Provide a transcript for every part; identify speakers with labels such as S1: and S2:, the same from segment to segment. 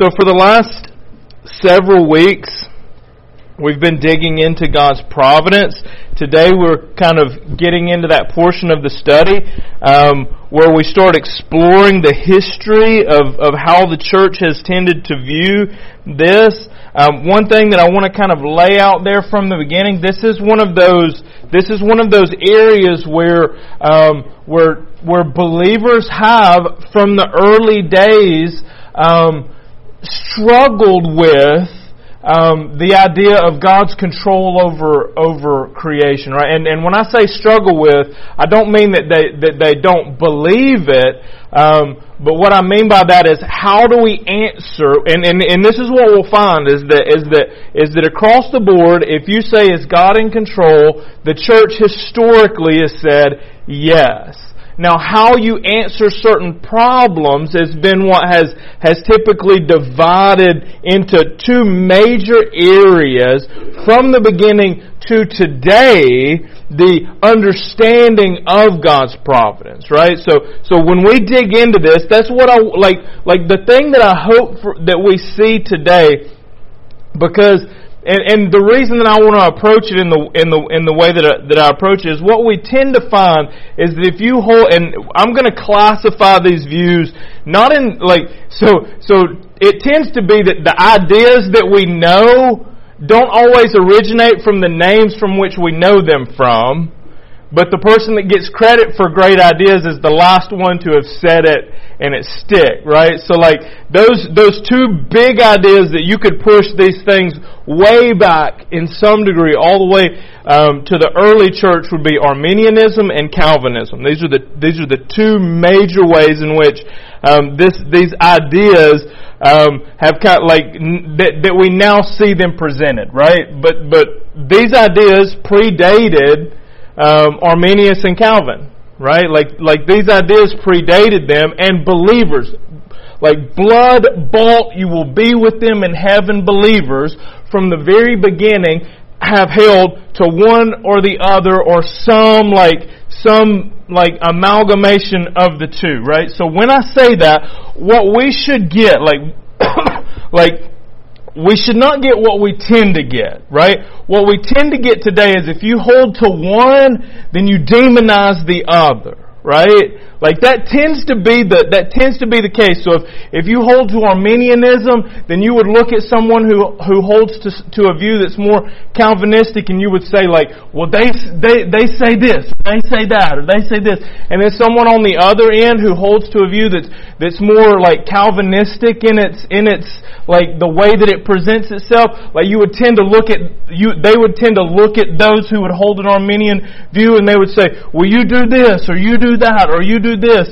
S1: So, for the last several weeks, we've been digging into God's providence. Today, we're kind of getting into that portion of the study um, where we start exploring the history of, of how the church has tended to view this. Um, one thing that I want to kind of lay out there from the beginning, this is one of those, this is one of those areas where, um, where, where believers have from the early days, um, struggled with um, the idea of God's control over over creation, right? And and when I say struggle with, I don't mean that they that they don't believe it, um, but what I mean by that is how do we answer? And and and this is what we'll find is that is that is that across the board, if you say is God in control, the church historically has said yes. Now, how you answer certain problems has been what has, has typically divided into two major areas from the beginning to today, the understanding of God's providence, right? So, so when we dig into this, that's what I, like, like the thing that I hope for, that we see today, because and, and the reason that I want to approach it in the in the in the way that I, that I approach it is what we tend to find is that if you hold and I'm going to classify these views not in like so so it tends to be that the ideas that we know don't always originate from the names from which we know them from but the person that gets credit for great ideas is the last one to have said it and it stick, right? So like those those two big ideas that you could push these things way back in some degree, all the way um, to the early church would be Arminianism and Calvinism. These are the these are the two major ways in which um, this these ideas um, have kind of like that, that we now see them presented, right? But but these ideas predated um, Arminius and Calvin, right? Like, like these ideas predated them and believers, like blood bought, you will be with them in heaven believers from the very beginning have held to one or the other or some like, some like amalgamation of the two, right? So when I say that, what we should get, like, like we should not get what we tend to get, right? What we tend to get today is if you hold to one, then you demonize the other, right? Like that tends to be the that tends to be the case. So if if you hold to Arminianism, then you would look at someone who who holds to to a view that's more Calvinistic, and you would say like, well, they they they say this, they say that, or they say this, and then someone on the other end who holds to a view that's that's more like Calvinistic in its in its like the way that it presents itself. Like you would tend to look at you, they would tend to look at those who would hold an Arminian view, and they would say, well, you do this, or you do that, or you do this.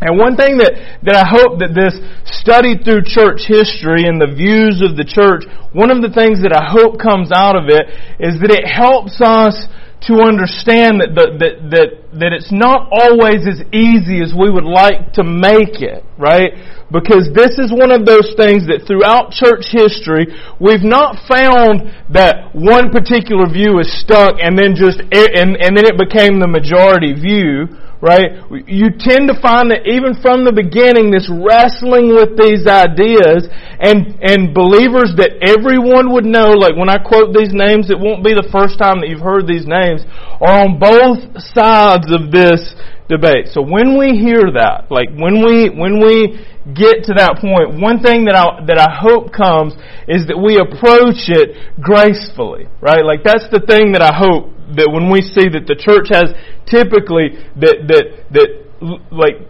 S1: And one thing that, that I hope that this study through church history and the views of the church, one of the things that I hope comes out of it is that it helps us to understand that, that, that, that it's not always as easy as we would like to make it, right? Because this is one of those things that throughout church history, we've not found that one particular view is stuck and then just, and, and then it became the majority view right? You tend to find that even from the beginning, this wrestling with these ideas and, and believers that everyone would know, like when I quote these names, it won't be the first time that you've heard these names, are on both sides of this debate. So when we hear that, like when we, when we get to that point, one thing that I, that I hope comes is that we approach it gracefully, right? Like that's the thing that I hope that when we see that the church has typically that that that like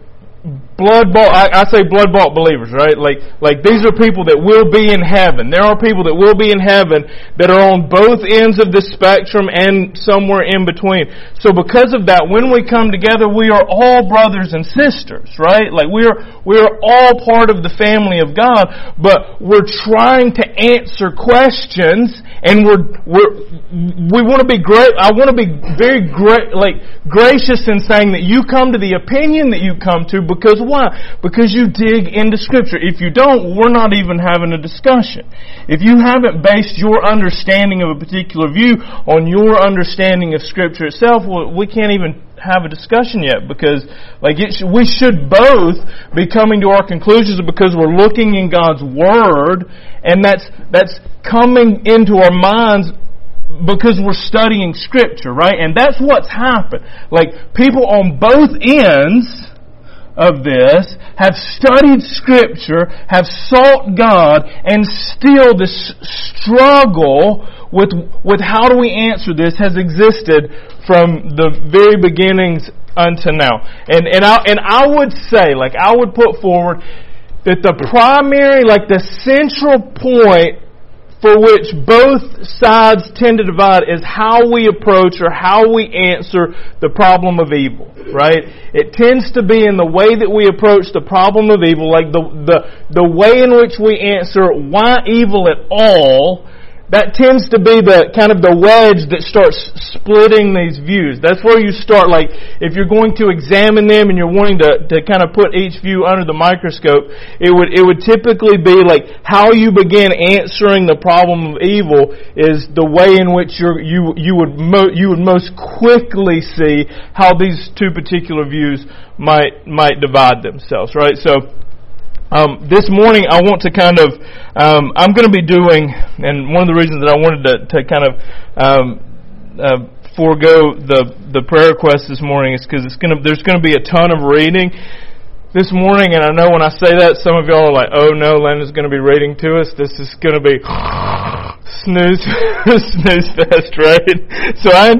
S1: blood bought I, I say blood bought believers right? Like like these are people that will be in heaven. There are people that will be in heaven that are on both ends of the spectrum and somewhere in between. So because of that when we come together we are all brothers and sisters right? Like we're we're all part of the family of God but we're trying to answer questions and we're we're we want to be great I want to be very great like gracious in saying that you come to the opinion that you come to because why? Because you dig into Scripture. If you don't, we're not even having a discussion. If you haven't based your understanding of a particular view on your understanding of Scripture itself, well, we can't even have a discussion yet because like it we should both be coming to our conclusions because we're looking in God's Word and that's that's coming into our minds because we're studying Scripture, right? And that's what's happened. Like people on both ends of this have studied Scripture, have sought God, and still this struggle with, with how do we answer this has existed from the very beginnings unto now. And, and, I, and I would say, like I would put forward, that the primary, like the central point for which both sides tend to divide is how we approach or how we answer the problem of evil, right? It tends to be in the way that we approach the problem of evil, like the, the, the way in which we answer why evil at all, that tends to be the kind of the wedge that starts splitting these views. That's where you start like if you're going to examine them and you're wanting to, to kind of put each view under the microscope, it would it would typically be like how you begin answering the problem of evil is the way in which you you you would mo- you would most quickly see how these two particular views might might divide themselves, right? So um, this morning, I want to kind of, um, I'm going to be doing, and one of the reasons that I wanted to, to kind of um, uh, forego the the prayer request this morning is because it's going to, there's going to be a ton of reading this morning, and I know when I say that, some of y'all are like, "Oh no, is going to be reading to us. This is going to be." Snooze snooze fest, right? So I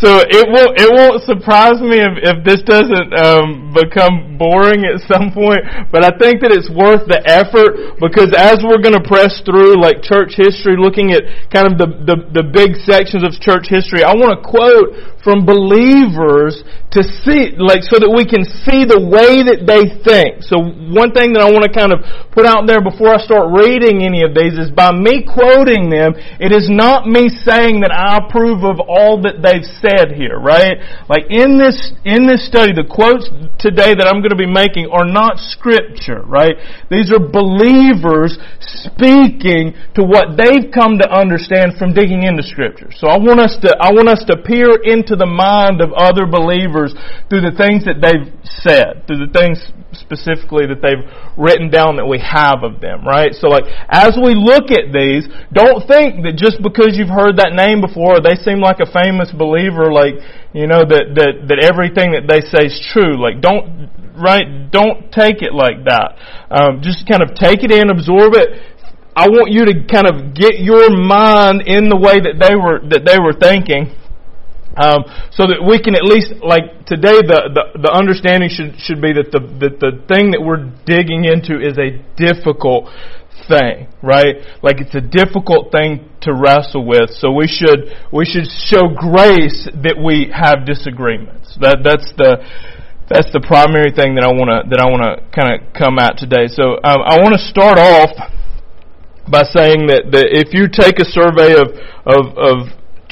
S1: so it won't it won't surprise me if, if this doesn't um, become boring at some point. But I think that it's worth the effort because as we're going to press through like church history, looking at kind of the, the the big sections of church history, I want to quote from believers to see like so that we can see the way that they think. So one thing that I want to kind of put out there before I start reading any of these is by me quoting them, it is not me saying that I approve of all that they've said here, right? Like in this, in this study, the quotes today that I'm going to be making are not scripture, right? These are believers speaking to what they've come to understand from digging into scripture. So I want us to, I want us to peer into the mind of other believers through the things that they've said, through the things specifically that they've written down that we have of them, right? So like, as we look at these, don't don't think that just because you've heard that name before, they seem like a famous believer, like, you know, that, that, that everything that they say is true. Like, don't, right, don't take it like that. Um, just kind of take it in, absorb it. I want you to kind of get your mind in the way that they were, that they were thinking. Um, so that we can at least, like today, the, the, the understanding should, should be that the, that the thing that we're digging into is a difficult thing, right? Like it's a difficult thing to wrestle with. So we should we should show grace that we have disagreements. That that's the that's the primary thing that I want to that I want to kind of come at today. So um, I want to start off by saying that, that if you take a survey of of, of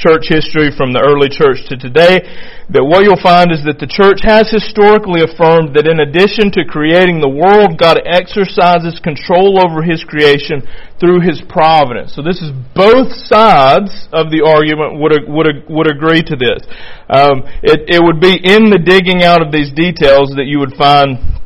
S1: church history from the early church to today, that what you'll find is that the church has historically affirmed that in addition to creating the world, God exercises control over His creation through His providence. So this is both sides of the argument would would would agree to this. Um, it it would be in the digging out of these details that you would find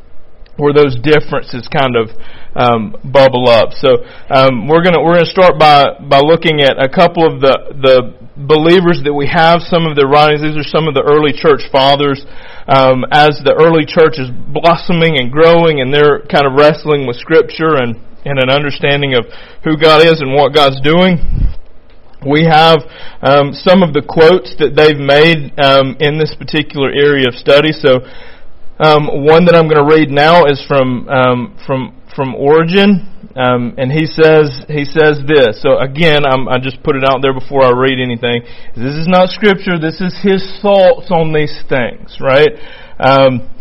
S1: where those differences kind of um, bubble up. So um, we're gonna we're gonna start by by looking at a couple of the the believers that we have, some of their writings. These are some of the early church fathers. Um, as the early church is blossoming and growing, and they're kind of wrestling with Scripture and and an understanding of who God is and what God's doing. We have um, some of the quotes that they've made um, in this particular area of study. So, um, one that I'm going to read now is from um, from from Origen, um, and he says he says this. So again, I'm, I just put it out there before I read anything. This is not scripture. This is his thoughts on these things, right? Um,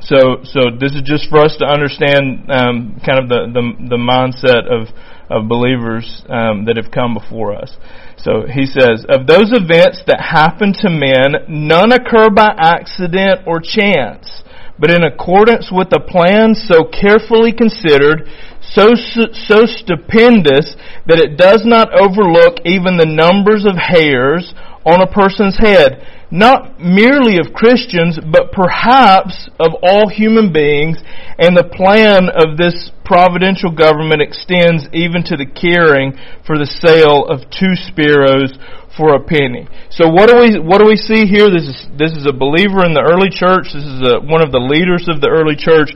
S1: so so this is just for us to understand um, kind of the, the the mindset of of believers um, that have come before us. So he says, of those events that happen to men, none occur by accident or chance but in accordance with a plan so carefully considered, so, so stupendous that it does not overlook even the numbers of hairs on a person's head. not merely of Christians, but perhaps of all human beings, and the plan of this providential government extends even to the caring for the sale of two sparrows for a penny. So what do we what do we see here? This is this is a believer in the early church. This is a, one of the leaders of the early church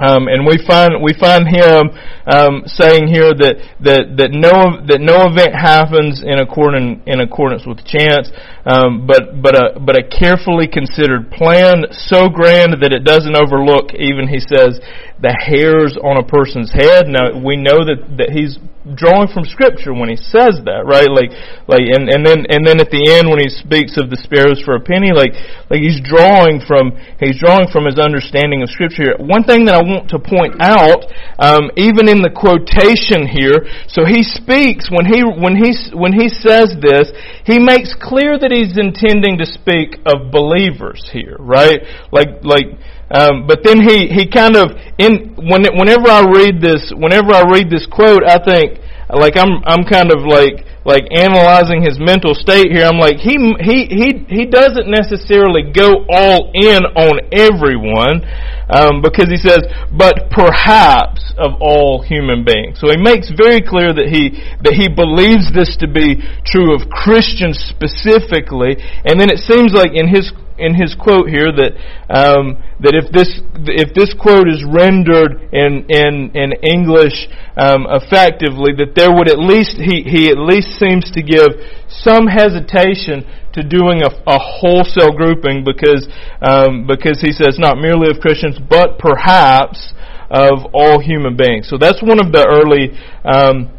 S1: um, and we find we find him um, saying here that that that no that no event happens in accordance in accordance with chance, um, but but a but a carefully considered plan so grand that it doesn't overlook even he says the hairs on a person's head. Now we know that that he's drawing from scripture when he says that, right? Like, like, and, and then, and then at the end when he speaks of the sparrows for a penny, like, like he's drawing from, he's drawing from his understanding of scripture. One thing that I want to point out, um, even in the quotation here, so he speaks when he, when he, when he says this, he makes clear that he's intending to speak of believers here, right? Like, like, um, but then he, he kind of in when whenever I read this whenever I read this quote I think like I'm I'm kind of like like analyzing his mental state here. I'm like he he he he doesn't necessarily go all in on everyone um, because he says but perhaps of all human beings. So he makes very clear that he that he believes this to be true of Christians specifically. And then it seems like in his in his quote here that um, that if this if this quote is rendered in in in English um, effectively, that there would at least he he at least seems to give some hesitation to doing a, a wholesale grouping because um, because he says not merely of Christians but perhaps of all human beings. So that's one of the early. Um,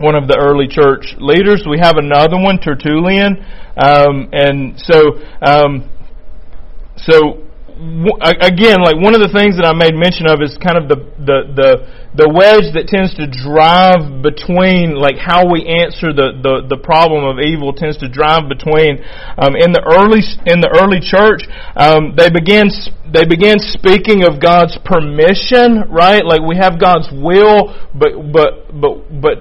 S1: one of the early church leaders. We have another one, Tertullian, um, and so um, again, like one of the things that I made mention of is kind of the, the, the, the wedge that tends to drive between, like how we answer the, the, the problem of evil tends to drive between, um, in the early, in the early church, um, they began, they began speaking of God's permission, right? Like we have God's will, but, but, but, but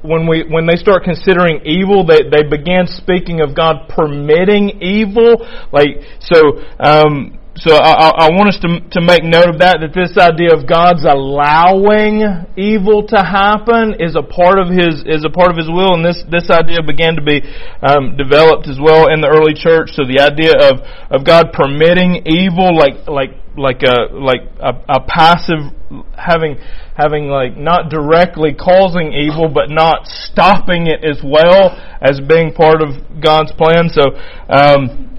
S1: when we when they start considering evil, they they began speaking of God permitting evil. Like so, um, so I, I, want us to, to make note of that, that this idea of God's allowing evil to happen is a part of His, is a part of His will, and this, this idea began to be um, developed as well in the early church. So the idea of, of God permitting evil, like, like, like a, like a, a passive, having, having like not directly causing evil, but not stopping it as well as being part of God's plan. So, um,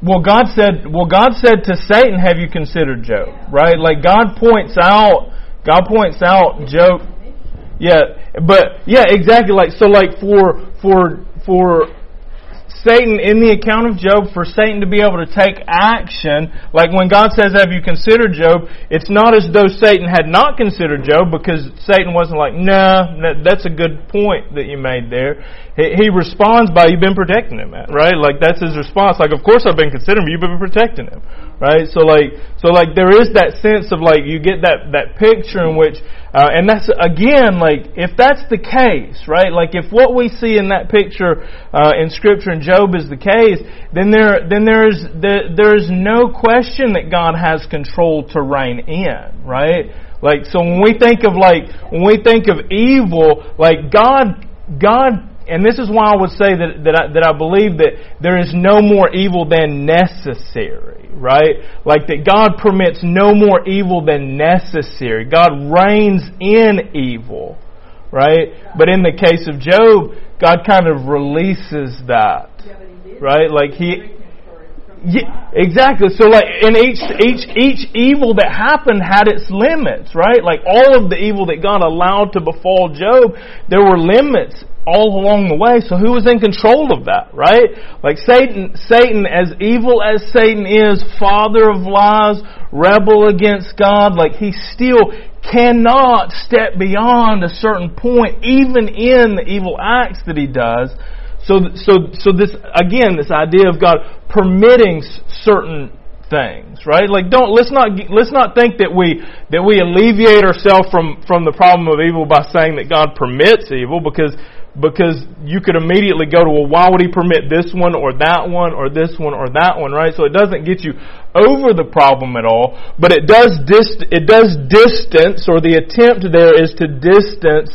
S1: Well, God said, well, God said to Satan, have you considered Job? Right? Like God points out, God points out Job. Yeah, but, yeah, exactly. Like, so like for, for, for Satan, in the account of Job, for Satan to be able to take action, like when God says, Have you considered Job? It's not as though Satan had not considered Job because Satan wasn't like, Nah, that's a good point that you made there. He responds by, You've been protecting him, right? Like that's his response. Like, of course I've been considering him, you've been protecting him, right? So like, so like there is that sense of like, you get that, that picture in which uh, and that's again like if that's the case, right? Like if what we see in that picture uh, in Scripture and Job is the case, then there then there is there, there is no question that God has control to rein in, right? Like so when we think of like when we think of evil, like God God and this is why I would say that, that, I, that I believe that there is no more evil than necessary, right? Like that God permits no more evil than necessary. God reins in evil, right? But in the case of Job, God kind of releases that, right? Like he, yeah, exactly. So like, and each each each evil that happened had its limits, right? Like all of the evil that God allowed to befall Job, there were limits all along the way. So who was in control of that, right? Like Satan, Satan, as evil as Satan is, father of lies, rebel against God, like he still cannot step beyond a certain point, even in the evil acts that he does. So, so, so this, again, this idea of God permitting certain things, right? Like don't let's not let's not think that we that we alleviate ourselves from from the problem of evil by saying that God permits evil because because you could immediately go to well why would he permit this one or that one or this one or that one, right? So it doesn't get you over the problem at all, but it does dist- it does distance or the attempt there is to distance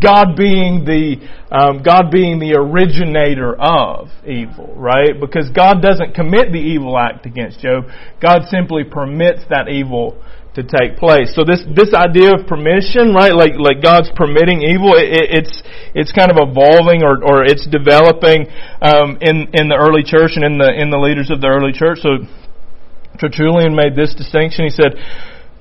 S1: God being the um, God being the originator of evil, right? Because God doesn't commit the evil act against Job. God simply permits that evil to take place. So this this idea of permission, right? Like like God's permitting evil, it, it's it's kind of evolving or or it's developing um, in in the early church and in the in the leaders of the early church. So Tertullian made this distinction. He said.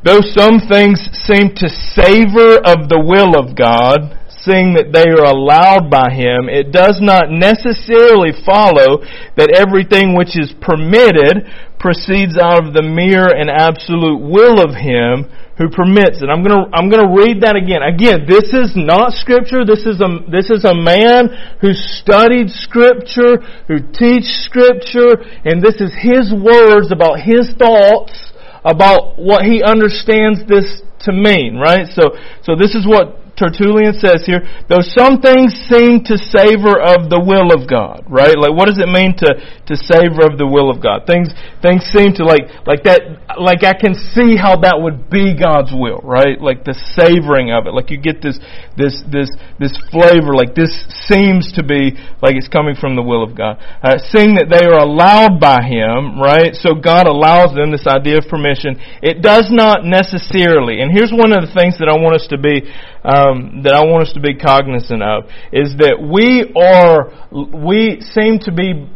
S1: Though some things seem to savor of the will of God, seeing that they are allowed by Him, it does not necessarily follow that everything which is permitted proceeds out of the mere and absolute will of Him who permits it. I'm gonna, I'm gonna read that again. Again, this is not scripture. This is a, this is a man who studied scripture, who teaches scripture, and this is his words about his thoughts about what he understands this to mean, right? So, so this is what Tertullian says here, though some things seem to savor of the will of God, right? Like what does it mean to, to savor of the will of God? Things, things seem to like, like that, like I can see how that would be God's will, right? Like the savoring of it. Like you get this, this, this, this flavor, like this seems to be like it's coming from the will of God. Uh, seeing that they are allowed by Him, right? So God allows them this idea of permission. It does not necessarily, and here's one of the things that I want us to be, um, that I want us to be cognizant of is that we are we seem to be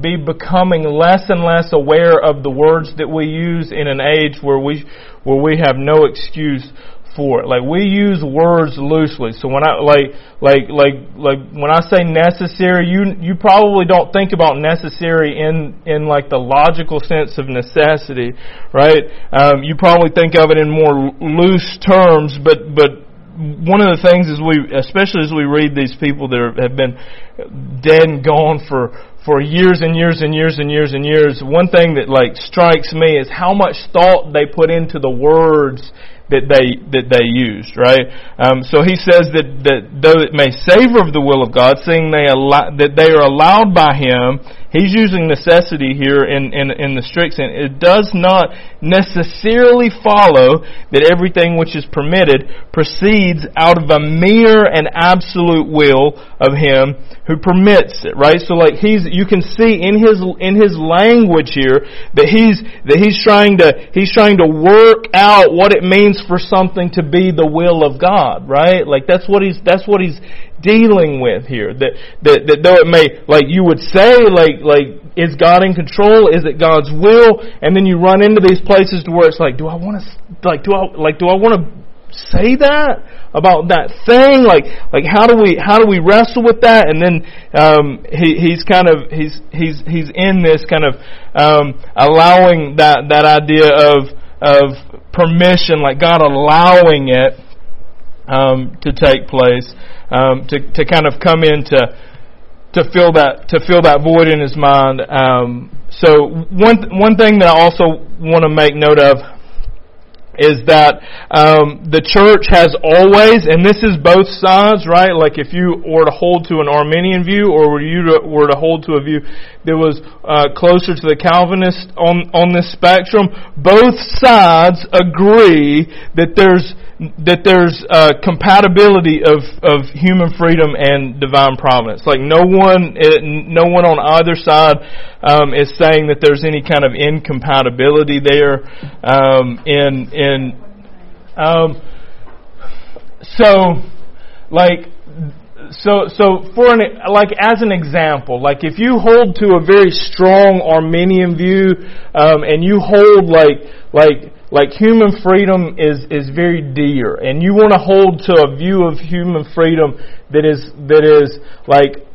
S1: be becoming less and less aware of the words that we use in an age where we where we have no excuse for it. Like we use words loosely. So when I like like like like when I say necessary, you you probably don't think about necessary in in like the logical sense of necessity, right? Um, you probably think of it in more loose terms, but but one of the things is we, especially as we read these people that are, have been dead and gone for for years and years and years and years and years. One thing that like strikes me is how much thought they put into the words that they that they used, right? Um, so he says that that though it may savor of the will of God, seeing they allow, that they are allowed by Him, he's using necessity here in in, in the strict sense. It does not necessarily follow that everything which is permitted proceeds out of a mere and absolute will of Him who permits it, right? So like he's you can see in his in his language here that he's that he's trying to he's trying to work out what it means for something to be the will of God, right? Like that's what he's that's what he's dealing with here. That that that though it may like you would say like like is God in control? Is it God's will? And then you run into these places to where it's like, do I want to like do I like do I want to say that about that thing like like how do we how do we wrestle with that and then um he he's kind of he's he's he's in this kind of um allowing that that idea of of permission, like God allowing it um, to take place, um, to to kind of come in to to fill that to fill that void in his mind. Um, so one one thing that I also want to make note of is that um, the church has always, and this is both sides, right? Like if you were to hold to an Arminian view, or you were to hold to a view that was uh, closer to the Calvinist on on this spectrum, both sides agree that there's that there's uh, compatibility of, of human freedom and divine providence. Like no one, no one on either side um, is saying that there's any kind of incompatibility there. Um, in in um, so like so so for an like as an example, like if you hold to a very strong Arminian view, um, and you hold like like like human freedom is is very dear, and you want to hold to a view of human freedom that is that is like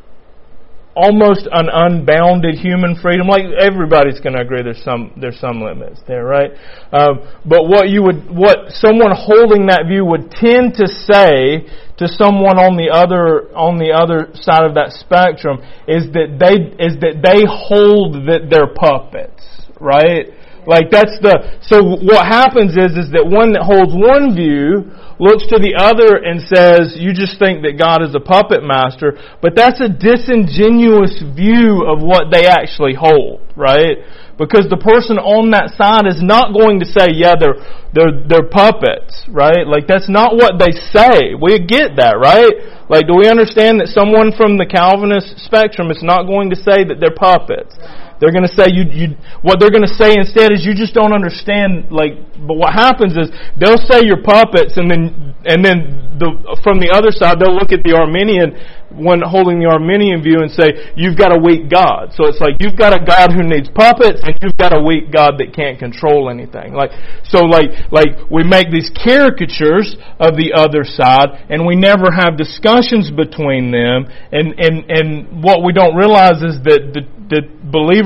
S1: almost an unbounded human freedom. Like everybody's going to agree, there's some there's some limits there, right? Um, but what you would what someone holding that view would tend to say to someone on the other on the other side of that spectrum is that they is that they hold that they're puppets right? Like that's the, so what happens is, is that one that holds one view looks to the other and says, you just think that God is a puppet master, but that's a disingenuous view of what they actually hold, right? Because the person on that side is not going to say, yeah, they're, they're, they're puppets, right? Like that's not what they say. We get that, right? Like do we understand that someone from the Calvinist spectrum is not going to say that they're puppets? They're going to say you, you, what they're going to say instead is you just don't understand, like, but what happens is they'll say you're puppets and then, and then the, from the other side they'll look at the Arminian one holding the Arminian view and say, you've got a weak God. So it's like, you've got a God who needs puppets and you've got a weak God that can't control anything. Like, so like, like, we make these caricatures of the other side and we never have discussions between them and, and, and what we don't realize is that the, the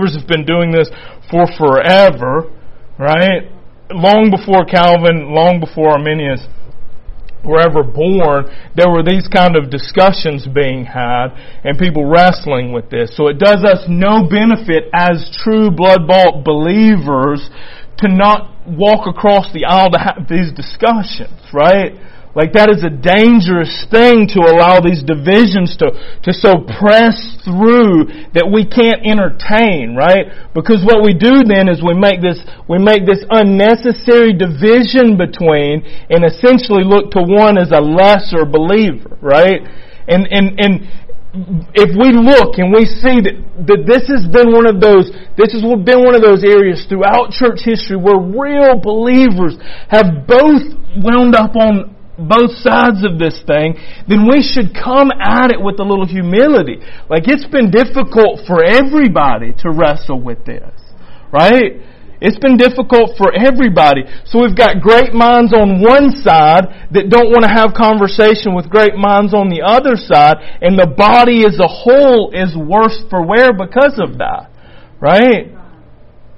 S1: believers have been doing this for forever, right? Long before Calvin, long before Arminius were ever born, there were these kind of discussions being had and people wrestling with this. So it does us no benefit as true blood bought believers to not walk across the aisle to have these discussions, right? Like that is a dangerous thing to allow these divisions to, to so press through that we can't entertain, right? Because what we do then is we make this, we make this unnecessary division between and essentially look to one as a lesser believer, right? And, and, and if we look and we see that, that this has been one of those, this has been one of those areas throughout church history where real believers have both wound up on both sides of this thing, then we should come at it with a little humility. Like it's been difficult for everybody to wrestle with this, right? It's been difficult for everybody. So we've got great minds on one side that don't want to have conversation with great minds on the other side, and the body as a whole is worse for wear because of that, right?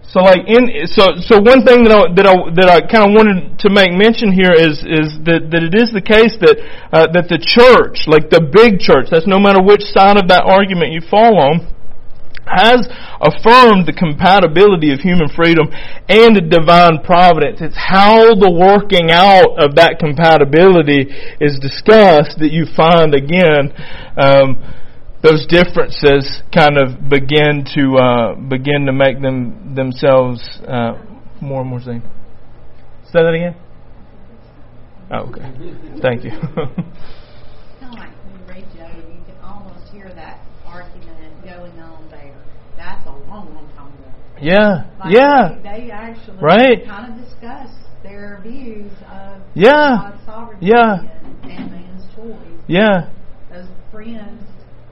S1: So like in so so one thing that I, that I that I kind of wanted to make mention here is is that that it is the case that uh, that the church, like the big church, that's no matter which side of that argument you fall on, has affirmed the compatibility of human freedom and divine providence. It's how the working out of that compatibility is discussed that you find again. Um, those differences kind of begin to uh, begin to make them themselves uh, more and more seen. Say that again. Oh, okay. Thank you.
S2: kind of like when you read Job, you can almost hear that argument going on there. That's a long, long time ago.
S1: Yeah.
S2: Like
S1: yeah.
S2: They, they actually
S1: Right.
S2: kind of discuss their views of
S1: Yeah.
S2: God's sovereignty
S1: Yeah.
S2: and, and man's choice.
S1: Yeah.
S2: Those friends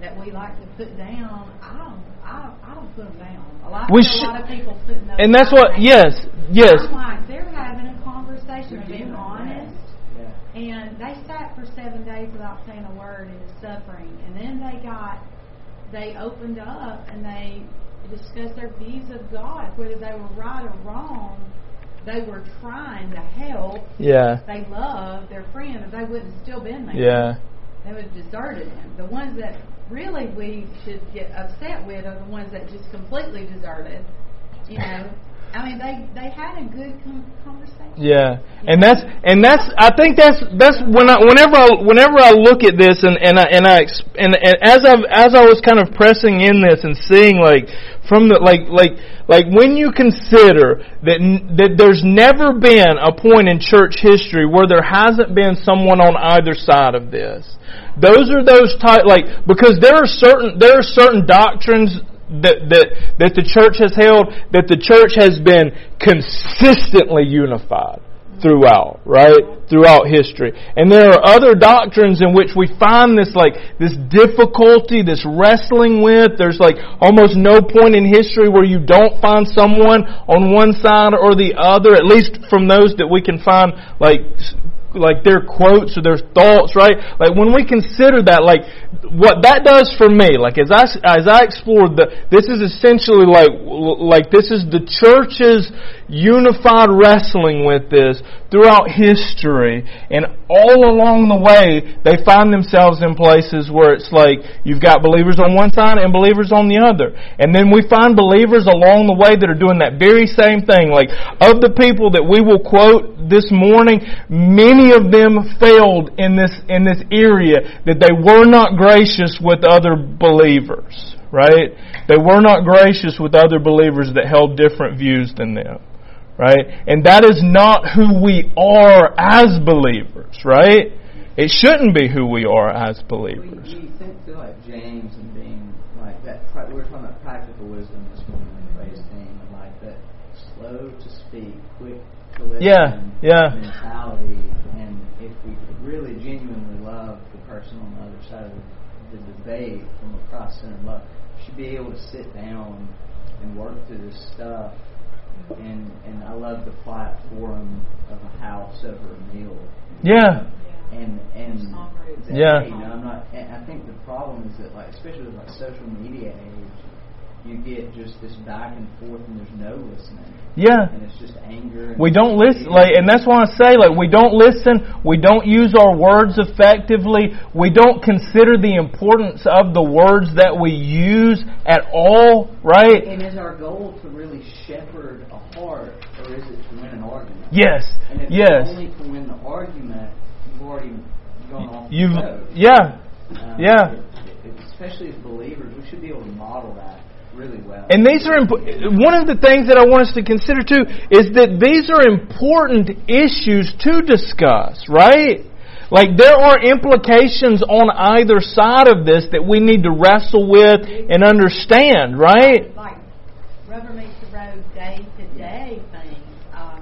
S2: that we like to put down, I don't, I don't, I don't put them down. A lot,
S1: We
S2: I see
S1: should-
S2: a lot of people putting those
S1: And that's what.
S2: down.
S1: Yes. Yes.
S2: I'm like, they're having a conversation, they're being honest, and they sat for seven days without saying a word in the suffering, and then they got, they opened up and they discussed their views of God, whether they were right or wrong. They were trying to help.
S1: Yeah.
S2: They loved their friend, or they wouldn't have still been there.
S1: Yeah.
S2: They would have deserted him. The ones that really we should get upset with are the ones that just completely deserted. You know, I mean, they they had a good conversation.
S1: Yeah, and that's and that's I think that's that's when I whenever I whenever I look at this and and I and I and, and as I as I was kind of pressing in this and seeing like from the like like like when you consider that that there's never been a point in church history where there hasn't been someone on either side of this. Those are those type like because there are certain there are certain doctrines that, that, that the church has held, that the church has been consistently unified throughout, right? Throughout history. And there are other doctrines in which we find this like, this difficulty, this wrestling with. There's like almost no point in history where you don't find someone on one side or the other, at least from those that we can find like like their quotes or their thoughts, right? Like when we consider that, like what that does for me, like as I as I explored the, this is essentially like like this is the church's unified wrestling with this throughout history, and all along the way they find themselves in places where it's like you've got believers on one side and believers on the other, and then we find believers along the way that are doing that very same thing. Like of the people that we will quote this morning, many of them failed in this, in this area that they were not gracious with other believers, right? They were not gracious with other believers that held different views than them, right? And that is not who we are as believers, right? It shouldn't be who we are as believers.
S3: We, we think to like James and being like that. We were talking about practical wisdom this morning praise team, and like that slow to speak, quick to listen
S1: yeah, yeah.
S3: mentality. And if we could really genuinely love the person on the other side of the, debate from a across center love, should be able to sit down and work through this stuff. And and I love the quiet forum of a house over a meal.
S1: Yeah.
S3: And and that,
S1: yeah.
S3: You know, I'm not. I think the problem is that like, especially with like social media age, you get just this back and forth and there's no listening.
S1: Yeah.
S3: And it's just anger.
S1: We don't listen, like, and that's why I say, like, we don't listen. We don't use our words effectively. We don't consider the importance of the words that we use at all, right?
S3: And is our goal to really shepherd a heart, or is it to win an argument?
S1: Yes.
S3: And if
S1: yes.
S3: only to win the argument, you've already gone off
S1: You've,
S3: the road.
S1: yeah.
S3: Um,
S1: yeah.
S3: It, it, especially as believers, we should be able to model that really well.
S1: And these are imp- one of the things that I want us to consider too is that these are important issues to discuss, right? Like there are implications on either side of this that we need to wrestle with and understand, right?
S2: Like rubber meets the road day to day things. Um,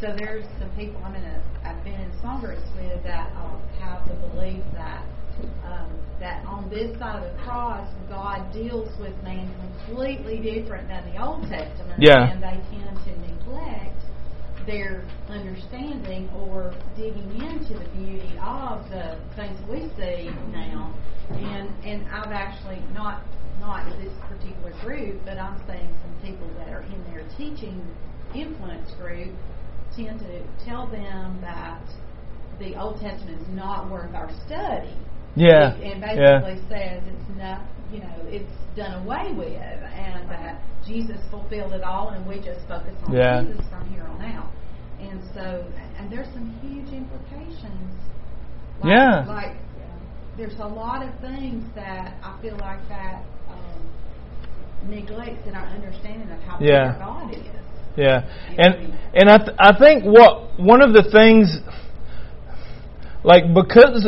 S2: so there's some people I'm in a I've been in small with that um, have the belief that that on this side of the cross God deals with man completely different than the Old Testament,
S1: Yeah.
S2: and they tend to neglect their understanding or digging into the beauty of the things we see now. And and I've actually not not this particular group, but I'm saying some people that are in their teaching influence group tend to tell them that the Old Testament is not worth our study.
S1: Yeah.
S2: And
S1: Yeah.
S2: basically says it's not, you know, it's done away with, and that Jesus fulfilled it all, and we just focus on
S1: Yeah.
S2: Jesus from here on out. And so, and there's some huge implications. Like,
S1: Yeah.
S2: Like, there's a lot of things that I feel like that um, neglects in our understanding of how
S1: Yeah.
S2: big our God is.
S1: Yeah, and and I th- I think what one of the things, like because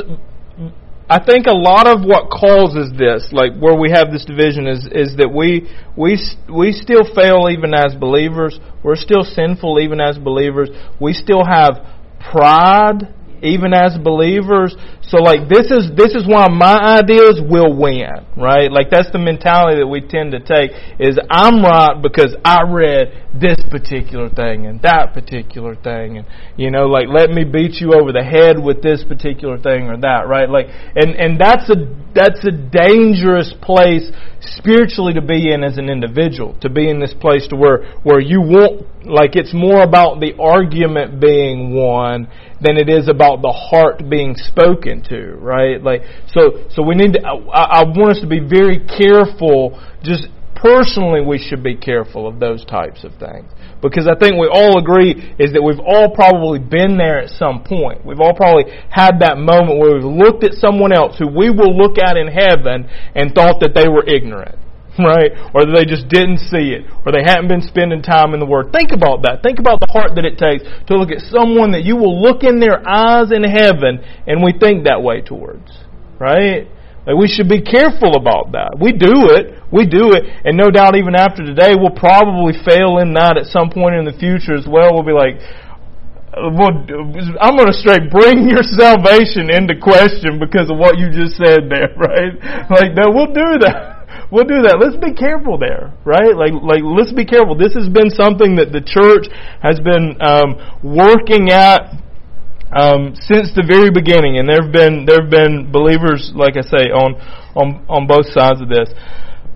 S1: I think a lot of what causes this, like where we have this division, is is that we we we still fail even as believers. We're still sinful even as believers. We still have pride even as believers. So like this is this is why my ideas will win, right? Like that's the mentality that we tend to take is I'm right because I read this particular thing and that particular thing and you know like let me beat you over the head with this particular thing or that, right? Like and and that's a that's a dangerous place spiritually to be in as an individual, to be in this place to where where you want like it's more about the argument being won than it is about the heart being spoken to, right? Like so so we need to I, I want us to be very careful just personally we should be careful of those types of things because I think we all agree is that we've all probably been there at some point. We've all probably had that moment where we've looked at someone else who we will look at in heaven and thought that they were ignorant. Right? Or they just didn't see it. Or they hadn't been spending time in the Word. Think about that. Think about the heart that it takes to look at someone that you will look in their eyes in heaven and we think that way towards. Right? Like we should be careful about that. We do it. We do it. And no doubt even after today, we'll probably fail in that at some point in the future as well. We'll be like, well, I'm going to straight bring your salvation into question because of what you just said there, right? Like, that, we'll do that. We'll do that. Let's be careful there, right? Like, like, let's be careful. This has been something that the church has been um, working at um, since the very beginning, and there have been there have been believers, like I say, on on on both sides of this.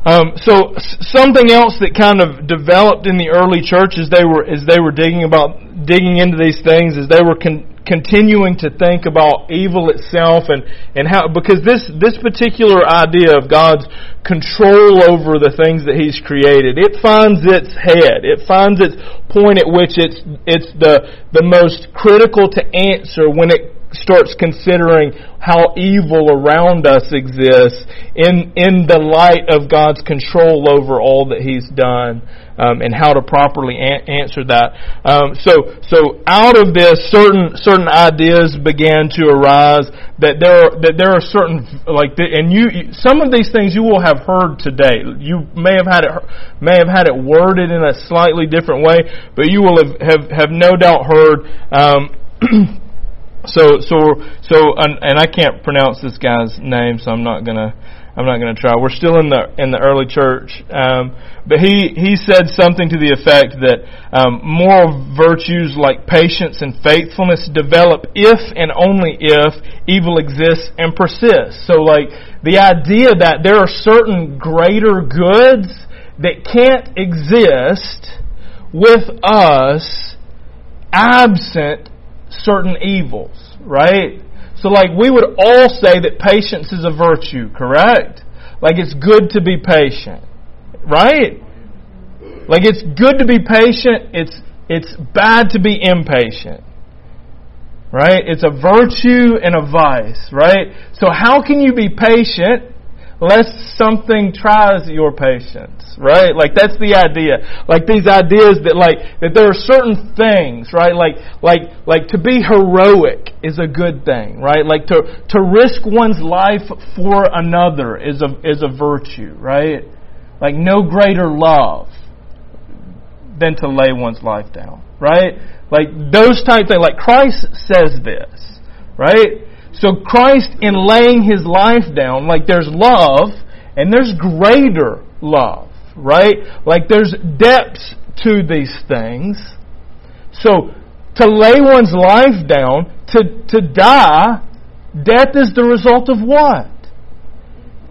S1: Um, so something else that kind of developed in the early church as they were as they were digging about digging into these things, as they were con- continuing to think about evil itself and, and how, because this, this particular idea of God's control over the things that He's created, it finds its head. It finds its point at which it's, it's the, the most critical to answer when it starts considering how evil around us exists in, in the light of God's control over all that He's done. Um, and how to properly a- answer that. Um, so, so out of this, certain certain ideas began to arise that there are, that there are certain like the, and you some of these things you will have heard today. You may have had it may have had it worded in a slightly different way, but you will have have, have no doubt heard. Um, So, so, so, and, and I can't pronounce this guy's name, so I'm not gonna, I'm not gonna try. We're still in the in the early church, um, but he he said something to the effect that um, moral virtues like patience and faithfulness develop if and only if evil exists and persists. So, like the idea that there are certain greater goods that can't exist with us absent certain evils, right? So like we would all say that patience is a virtue, correct? Like it's good to be patient, right? Like it's good to be patient, it's it's bad to be impatient. Right? It's a virtue and a vice, right? So how can you be patient lest something tries your patience, right? Like that's the idea. Like these ideas that like that there are certain things, right? Like like like to be heroic is a good thing, right? Like to to risk one's life for another is a is a virtue, right? Like no greater love than to lay one's life down, right? Like those type things. Like Christ says this, right? So Christ, in laying his life down, like there's love and there's greater love, right? Like there's depths to these things. So to lay one's life down, to, to die, death is the result of what?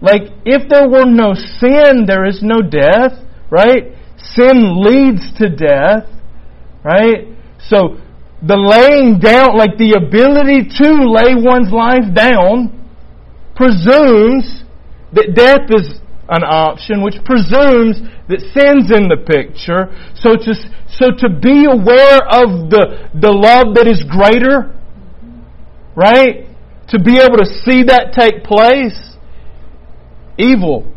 S1: Like if there were no sin, there is no death, right? Sin leads to death, right? So the laying down, like the ability to lay one's life down, presumes that death is an option, which presumes that sin's in the picture. So to, so to be aware of the, the love that is greater, right? To be able to see that take place, evil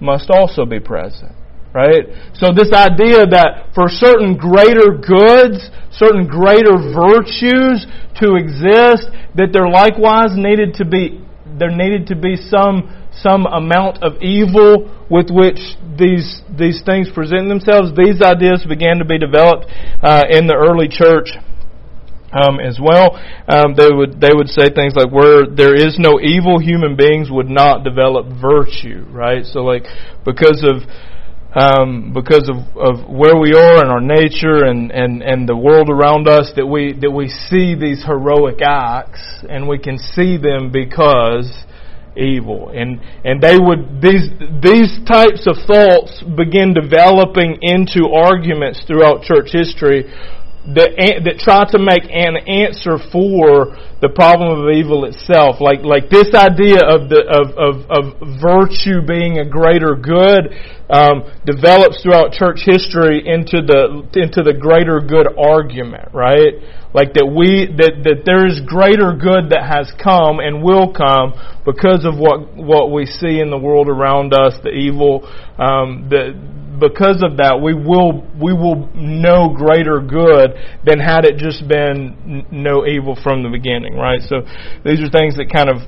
S1: must also be present. Right? So this idea that for certain greater goods, certain greater virtues to exist, that there likewise needed to be, there needed to be some, some amount of evil with which these, these things present themselves. These ideas began to be developed uh, in the early church. Um, as well, um, they would they would say things like, "Where there is no evil, human beings would not develop virtue." Right. So, like because of um, because of, of where we are and our nature and, and, and the world around us that we that we see these heroic acts and we can see them because evil. And and they would these these types of thoughts begin developing into arguments throughout church history that that try to make an answer for the problem of evil itself. Like like this idea of the of of, of virtue being a greater good um, develops throughout church history into the into the greater good argument, right? Like that we that that there is greater good that has come and will come because of what what we see in the world around us, the evil, um, the because of that, we will we will know greater good than had it just been no evil from the beginning, right? So these are things that kind of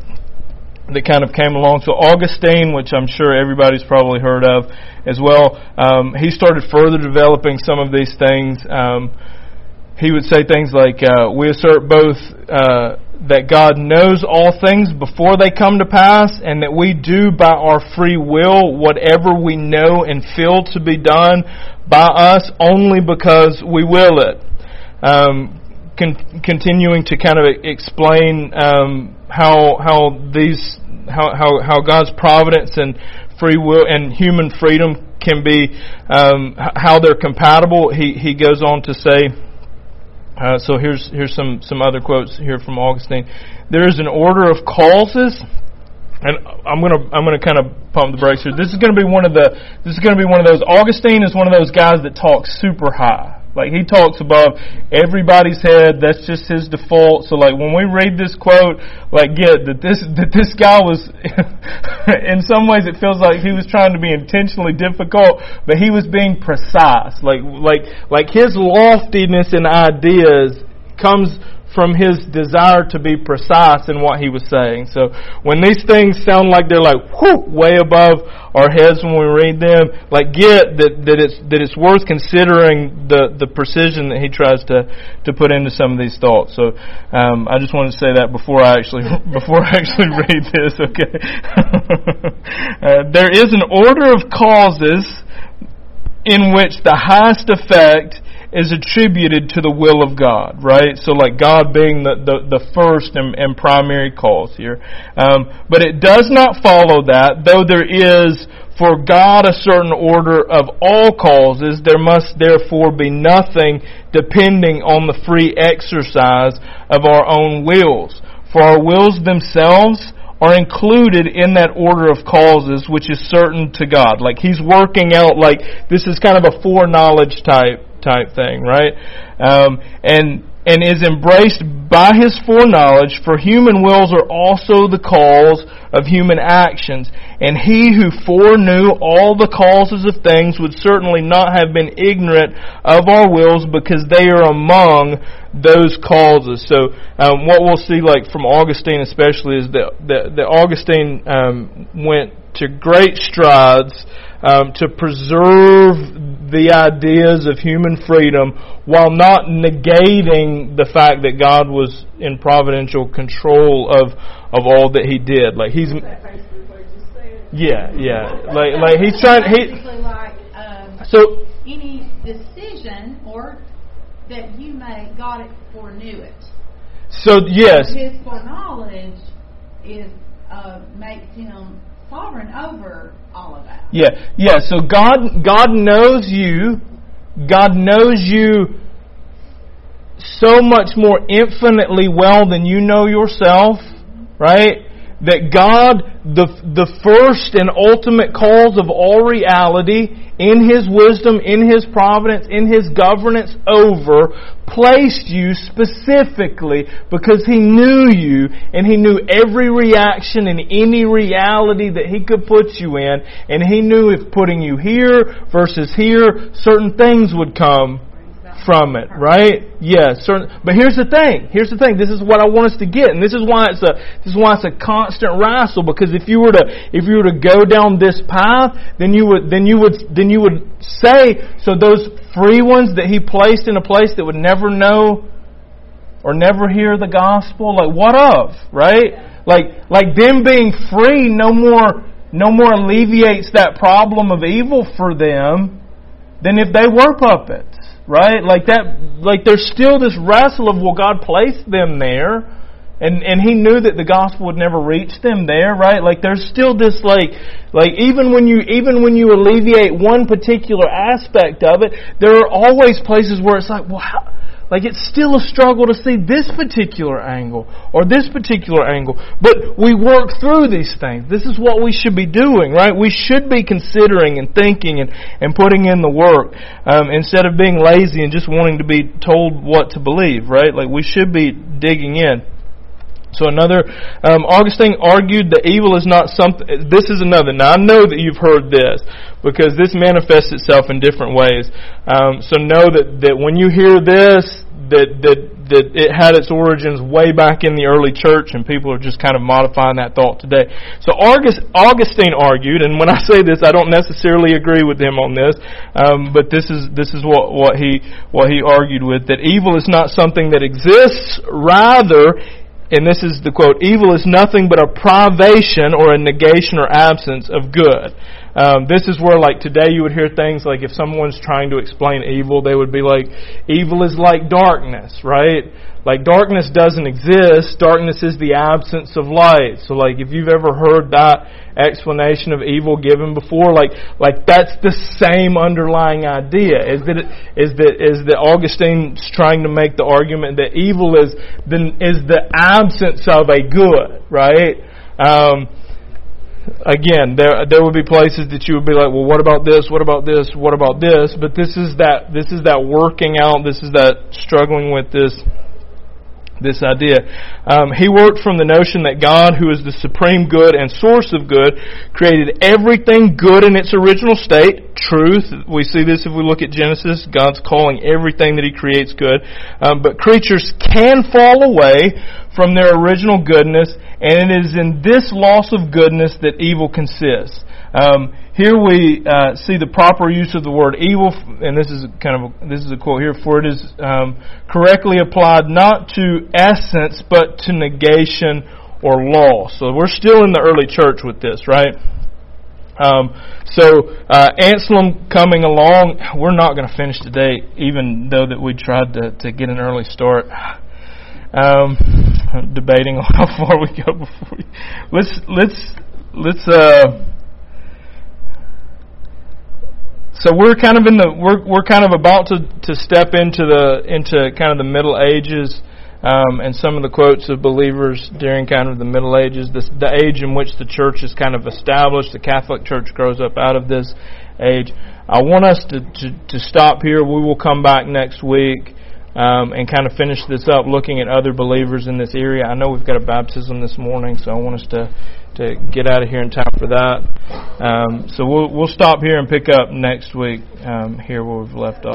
S1: that kind of came along. So Augustine, which I'm sure everybody's probably heard of as well, um, he started further developing some of these things. Um, he would say things like, uh, "We assert both." Uh, that God knows all things before they come to pass, and that we do by our free will whatever we know and feel to be done by us only because we will it. Um, con- continuing to kind of explain um, how how these how, how how God's providence and free will and human freedom can be um, how they're compatible. He he goes on to say. Uh, so here's here's some some other quotes here from Augustine. There is an order of causes and I'm gonna I'm gonna kind of pump the brakes here. This is gonna be one of the this is gonna be one of those. Augustine is one of those guys that talks super high. Like he talks above everybody's head. That's just his default. So like when we read this quote, like get that this that this guy was in some ways it feels like he was trying to be intentionally difficult, but he was being precise. Like like like his loftiness in ideas comes from his desire to be precise in what he was saying. So when these things sound like they're like whoo, way above our heads when we read them, like get that, that it's that it's worth considering the, the precision that he tries to, to put into some of these thoughts. So um, I just wanted to say that before I actually before I actually read this. Okay, uh, there is an order of causes in which the highest effect is attributed to the will of God, right? So like God being the, the, the first and, and, primary cause here. Um, but it does not follow that, though there is for God a certain order of all causes, there must therefore be nothing depending on the free exercise of our own wills. For our wills themselves are included in that order of causes which is certain to God. Like He's working out like this is kind of a foreknowledge type type thing, right? Um, and and is embraced by his foreknowledge, for human wills are also the cause of human actions. And he who foreknew all the causes of things would certainly not have been ignorant of our wills because they are among those causes. So um, what we'll see, like from Augustine especially, is that, that, that Augustine um, went to great strides um, to preserve the ideas of human freedom while not negating the fact that God was in providential control of of all that He did. Like He's yeah, yeah. Like like He's trying. He
S2: like um,
S1: so
S2: any decision or that you make, God foreknew it.
S1: So yes,
S2: His foreknowledge is uh, makes Him sovereign over all of that.
S1: Yeah, yeah. So God, God knows you. God knows you so much more infinitely well than you know yourself, right? That God, the, the first and ultimate cause of all reality, in His wisdom, in His providence, in His governance over, placed you specifically because He knew you and He knew every reaction and any reality that He could put you in. And He knew if putting you here versus here, certain things would come from it, right? Yes, certain, but here's the thing. Here's the thing. This is what I want us to get, and this is why it's a this is why it's a constant wrestle. Because if you were to if you were to go down this path, then you would then you would then you would say so. Those free ones that He placed in a place that would never know or never hear the gospel, like what of, right? Like like them being free, no more no more alleviates that problem of evil for them than if they were puppets right? Like that, like there's still this wrestle of, well, God placed them there, and and He knew that the gospel would never reach them there, right? Like there's still this, like, like even when you even when you alleviate one particular aspect of it, there are always places where it's like, well, how, like it's still a struggle to see this particular angle or this particular angle. But we work through these things. This is what we should be doing, right? We should be considering and thinking and, and putting in the work um, instead of being lazy and just wanting to be told what to believe, right? Like we should be digging in. So another, um, Augustine argued that evil is not something, this is another. Now I know that you've heard this, because this manifests itself in different ways. Um, so know that, that when you hear this, that, that, that it had its origins way back in the early church and people are just kind of modifying that thought today. So August, Augustine argued, and when I say this, I don't necessarily agree with him on this, um, but this is, this is what, what he, what he argued with, that evil is not something that exists, rather and this is the quote, evil is nothing but a privation or a negation or absence of good. Um, this is where, like today, you would hear things like if someone's trying to explain evil, they would be like, "Evil is like darkness," right? Like darkness doesn't exist. Darkness is the absence of light. So, like if you've ever heard that explanation of evil given before, like like that's the same underlying idea. Is that it, is that is that Augustine's trying to make the argument that evil is the is the absence of a good, right? Um, again, there there would be places that you would be like, well, what about this? What about this? What about this? But this is that this is that working out. This is that struggling with this this idea. Um, he worked from the notion that God, who is the supreme good and source of good, created everything good in its original state. Truth. We see this if we look at Genesis. God's calling everything that He creates good. Um, but creatures can fall away from their original goodness, and it is in this loss of goodness that evil consists. Um, here we uh, see the proper use of the word evil, and this is kind of a, this is a quote here. For it is um, correctly applied not to essence, but to negation or loss. So we're still in the early church with this, right? Um, so uh, Anselm coming along, we're not going to finish today, even though that we tried to, to get an early start. Um, debating on how far we go before. We, let's let's let's. Uh, so we're kind of in the we're we're kind of about to to step into the into kind of the Middle Ages. Um, and some of the quotes of believers during kind of the Middle Ages, this, the age in which the church is kind of established, the Catholic Church grows up out of this age. I want us to, to, to stop here. We will come back next week um, and kind of finish this up looking at other believers in this area. I know we've got a baptism this morning, so I want us to to get out of here in time for that. Um, so we'll we'll stop here and pick up next week um, here where we've left off.